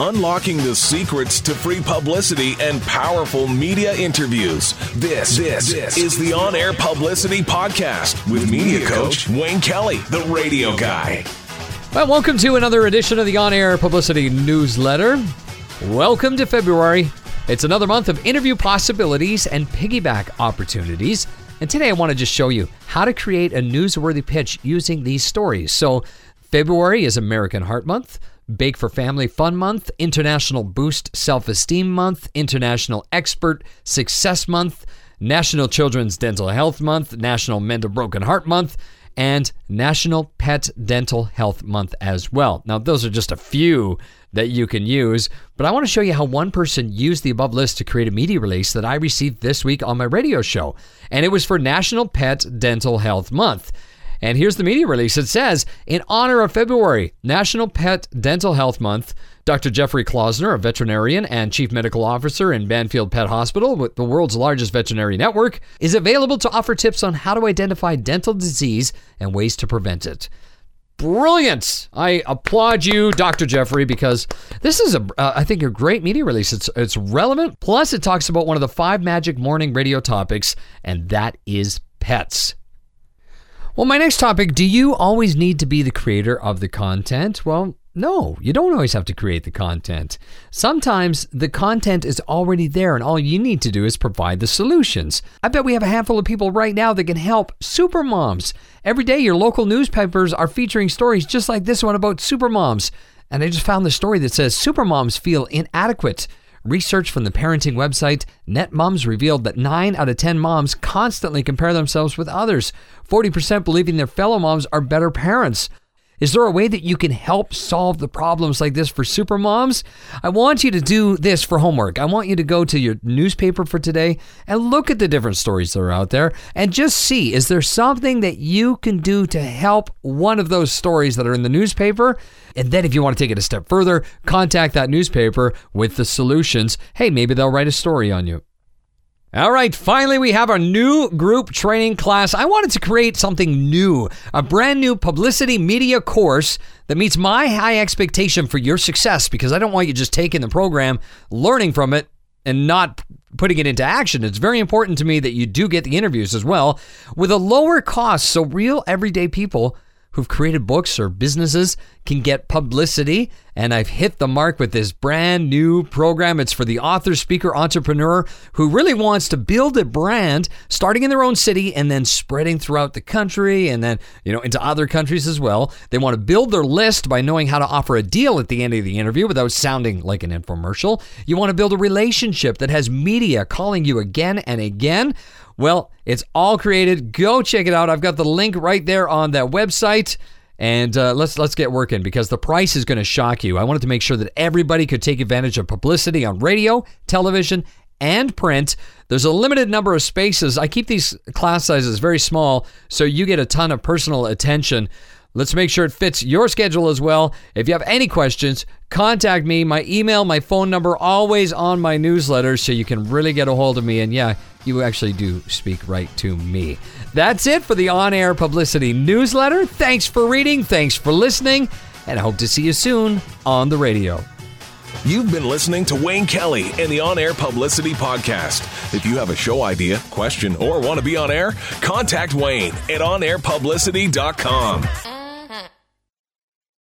unlocking the secrets to free publicity and powerful media interviews. This, this, this is the On Air Publicity Podcast with media coach Wayne Kelly, the radio guy. Well, welcome to another edition of the On Air Publicity Newsletter. Welcome to February. It's another month of interview possibilities and piggyback opportunities. And today I want to just show you how to create a newsworthy pitch using these stories. So, February is American Heart Month. Bake for Family Fun Month, International Boost Self Esteem Month, International Expect Success Month, National Children's Dental Health Month, National Mend a Broken Heart Month, and National Pet Dental Health Month as well. Now, those are just a few that you can use, but I want to show you how one person used the above list to create a media release that I received this week on my radio show. And it was for National Pet Dental Health Month. And here's the media release. It says, in honor of February, National Pet Dental Health Month, Dr. Jeffrey Klausner, a veterinarian and chief medical officer in Banfield Pet Hospital, with the world's largest veterinary network, is available to offer tips on how to identify dental disease and ways to prevent it. Brilliant! I applaud you, Dr. Jeffrey, because this is a, uh, I think, a great media release. It's it's relevant. Plus, it talks about one of the five magic morning radio topics, and that is pets. Well, my next topic do you always need to be the creator of the content? Well, no, you don't always have to create the content. Sometimes the content is already there, and all you need to do is provide the solutions. I bet we have a handful of people right now that can help supermoms. Every day, your local newspapers are featuring stories just like this one about supermoms. And I just found the story that says supermoms feel inadequate. Research from the parenting website NetMoms revealed that 9 out of 10 moms constantly compare themselves with others, 40% believing their fellow moms are better parents. Is there a way that you can help solve the problems like this for super moms? I want you to do this for homework. I want you to go to your newspaper for today and look at the different stories that are out there and just see is there something that you can do to help one of those stories that are in the newspaper? And then if you want to take it a step further, contact that newspaper with the solutions. Hey, maybe they'll write a story on you. All right, finally, we have our new group training class. I wanted to create something new, a brand new publicity media course that meets my high expectation for your success because I don't want you just taking the program, learning from it, and not putting it into action. It's very important to me that you do get the interviews as well with a lower cost so real everyday people who've created books or businesses can get publicity. And I've hit the mark with this brand new program. It's for the author, speaker, entrepreneur who really wants to build a brand starting in their own city and then spreading throughout the country and then, you know, into other countries as well. They want to build their list by knowing how to offer a deal at the end of the interview without sounding like an infomercial. You want to build a relationship that has media calling you again and again. Well, it's all created. Go check it out. I've got the link right there on that website. And uh, let's let's get working because the price is going to shock you. I wanted to make sure that everybody could take advantage of publicity on radio, television, and print. There's a limited number of spaces. I keep these class sizes very small so you get a ton of personal attention. Let's make sure it fits your schedule as well. If you have any questions, contact me. My email, my phone number, always on my newsletter so you can really get a hold of me. And yeah, you actually do speak right to me. That's it for the on air publicity newsletter. Thanks for reading, thanks for listening, and I hope to see you soon on the radio. You've been listening to Wayne Kelly and the On Air Publicity Podcast. If you have a show idea, question, or want to be on air, contact Wayne at onairpublicity.com.